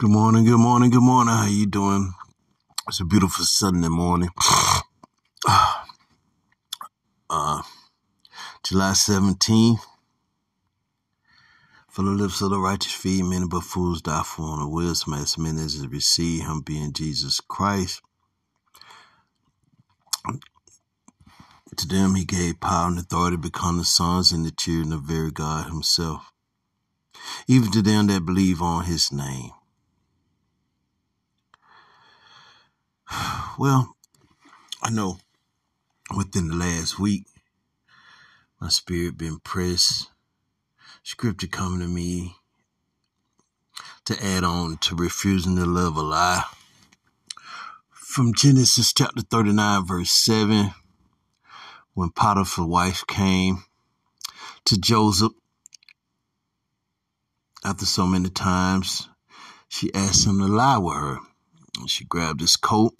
Good morning, good morning, good morning. How you doing? It's a beautiful Sunday morning. Uh, July 17th. For the lips of the righteous feed many but fools die for on the wisdom as many as receive him being Jesus Christ. To them he gave power and authority to become the sons and the children of very God himself. Even to them that believe on his name. Well, I know within the last week, my spirit been pressed. Scripture coming to me to add on to refusing to love a lie. From Genesis chapter 39, verse 7, when Potiphar's wife came to Joseph after so many times, she asked him to lie with her. She grabbed his coat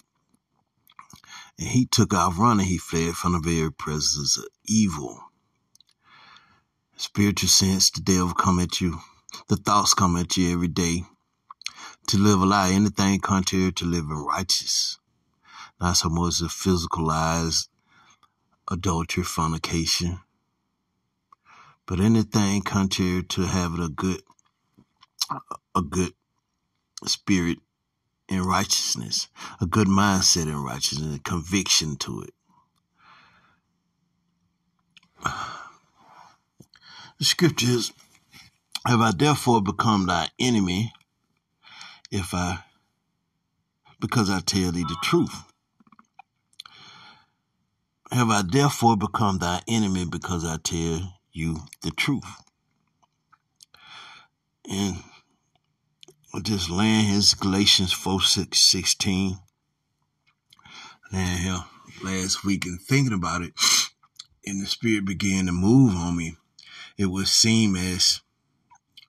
and he took off running. He fled from the very presence of evil. Spiritual sense, the devil come at you. The thoughts come at you every day. To live a lie, anything contrary to living righteous. Not so much the physical lies, adultery, fornication, but anything contrary to having a good, a good spirit in righteousness, a good mindset in righteousness, a conviction to it. The scriptures, have I therefore become thy enemy if I, because I tell thee the truth? Have I therefore become thy enemy because I tell you the truth? And just laying his Galatians 4 6, 16. Laying here last week and thinking about it, and the spirit began to move on me. It would seem as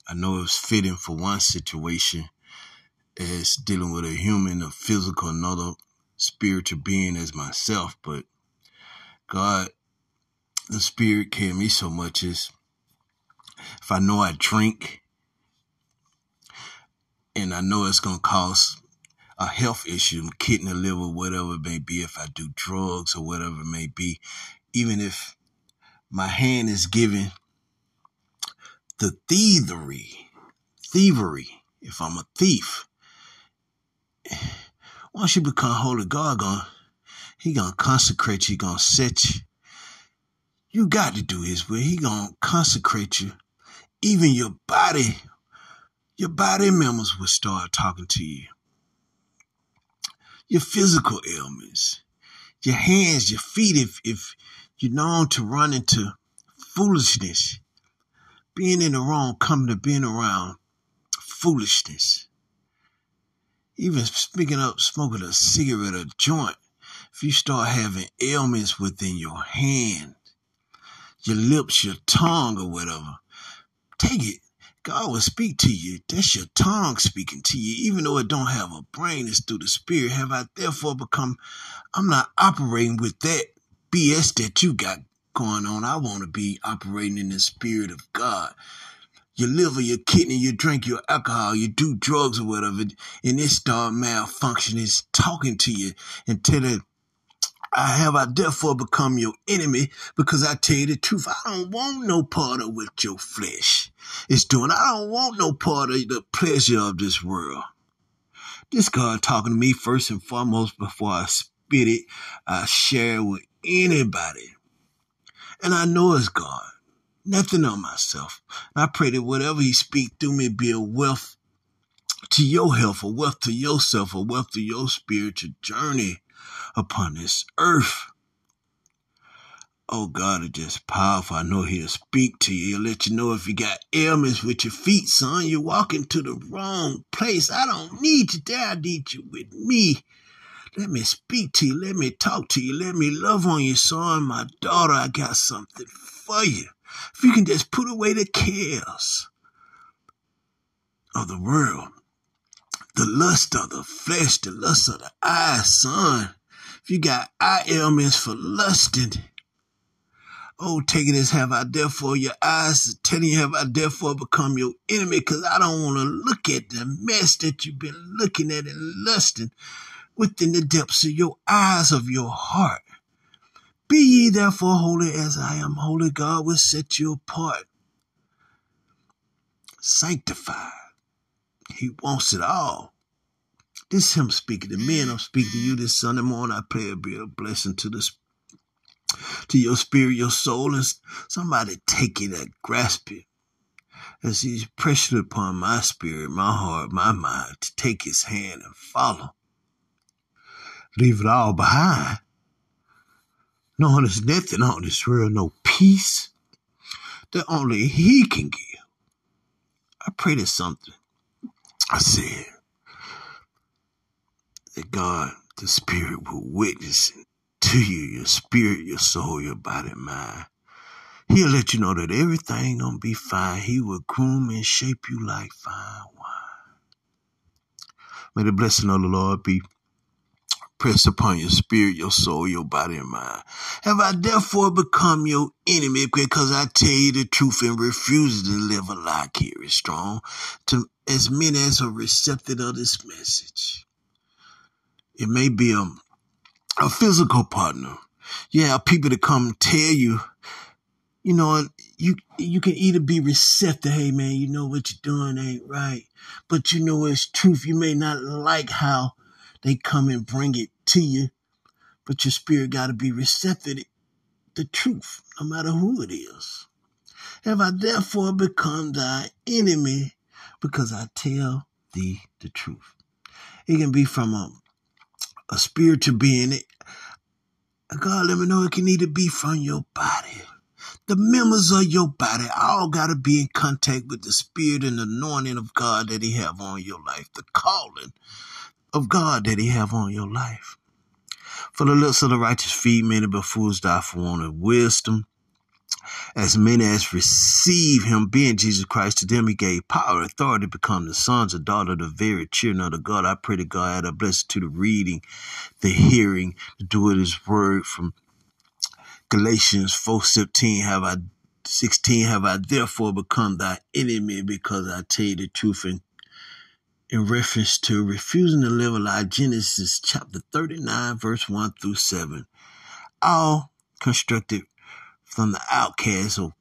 I know it was fitting for one situation as dealing with a human, a physical, another spiritual being as myself, but God, the spirit carried me so much is if I know I drink and I know it's to cause a health issue, kidney, liver, whatever it may be, if I do drugs or whatever it may be, even if my hand is given the thievery, thievery, if I'm a thief, once you become holy God, gonna, he gonna consecrate you, he gonna set you. You got to do his will. He gonna consecrate you. Even your body your body members will start talking to you. Your physical ailments, your hands, your feet, if, if you're known to run into foolishness, being in the wrong coming to being around foolishness. Even speaking up, smoking a cigarette or joint, if you start having ailments within your hand, your lips, your tongue, or whatever, take it God will speak to you. That's your tongue speaking to you, even though it don't have a brain. It's through the spirit. Have I therefore become? I'm not operating with that BS that you got going on. I want to be operating in the spirit of God. Your liver, your kidney, you drink your alcohol, you do drugs or whatever, and it start malfunctioning. It's talking to you and telling I have I therefore become your enemy because I tell you the truth. I don't want no part of what your flesh is doing. I don't want no part of the pleasure of this world. This God talking to me first and foremost before I spit it, I share it with anybody. And I know it's God. Nothing on myself. And I pray that whatever He speak through me be a wealth to your health, a wealth to yourself, a wealth to your spiritual journey upon this earth. Oh God, it's just powerful. I know He'll speak to you. He'll let you know if you got ailments with your feet, son. You're walking to the wrong place. I don't need you there. I need you with me. Let me speak to you. Let me talk to you. Let me love on you, son. My daughter, I got something for you. If you can just put away the cares of the world, the lust of the flesh, the lust of the eyes, son. If you got eye ailments for lusting, Oh, taking this, have I therefore your eyes telling you, have I therefore become your enemy? Because I don't want to look at the mess that you've been looking at and lusting within the depths of your eyes of your heart. Be ye therefore holy as I am holy. God will set you apart, sanctified. He wants it all. This is him speaking to me, and I'm speaking to you this Sunday morning. I pray it be a blessing to this to your spirit, your soul, and somebody take it and grasp it. As he's pressured upon my spirit, my heart, my mind to take his hand and follow. Leave it all behind. No, there's nothing on this world, no peace that only he can give. I pray there's something. I said that God, the Spirit, will witness to you, your spirit, your soul, your body, mind. He'll let you know that everything gonna be fine. He will groom and shape you like fine wine. May the blessing of the Lord be pressed upon your spirit, your soul, your body, and mind. Have I therefore become your enemy because I tell you the truth and refuse to live a lie? Carry strong to as many as are receptive of this message. It may be a a physical partner. Yeah, people to come tell you, you know, you you can either be receptive, hey man, you know what you're doing ain't right, but you know it's truth. You may not like how they come and bring it to you, but your spirit got to be receptive to the truth, no matter who it is. Have I therefore become thy enemy because I tell thee the truth? It can be from a a spiritual being. It, God, let me know it can either be from your body. The members of your body all got to be in contact with the spirit and the anointing of God that he have on your life, the calling of God that he have on your life. For the lips of the righteous feed many, but fools die for want of wisdom as many as receive him, being Jesus Christ, to them he gave power and authority to become the sons and daughters of the very children of the God. I pray to God add a blessing to the reading, the hearing, the doing his word from Galatians 4 17. Have I 16 have I therefore become thy enemy because I tell you the truth in, in reference to refusing to live a lie. Genesis chapter 39, verse 1 through 7. All constructed from the outcast of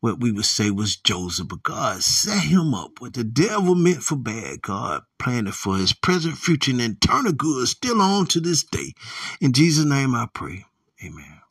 what we would say was Joseph, but God set him up. What the devil meant for bad, God planned for his present, future, and eternal good still on to this day. In Jesus' name I pray. Amen.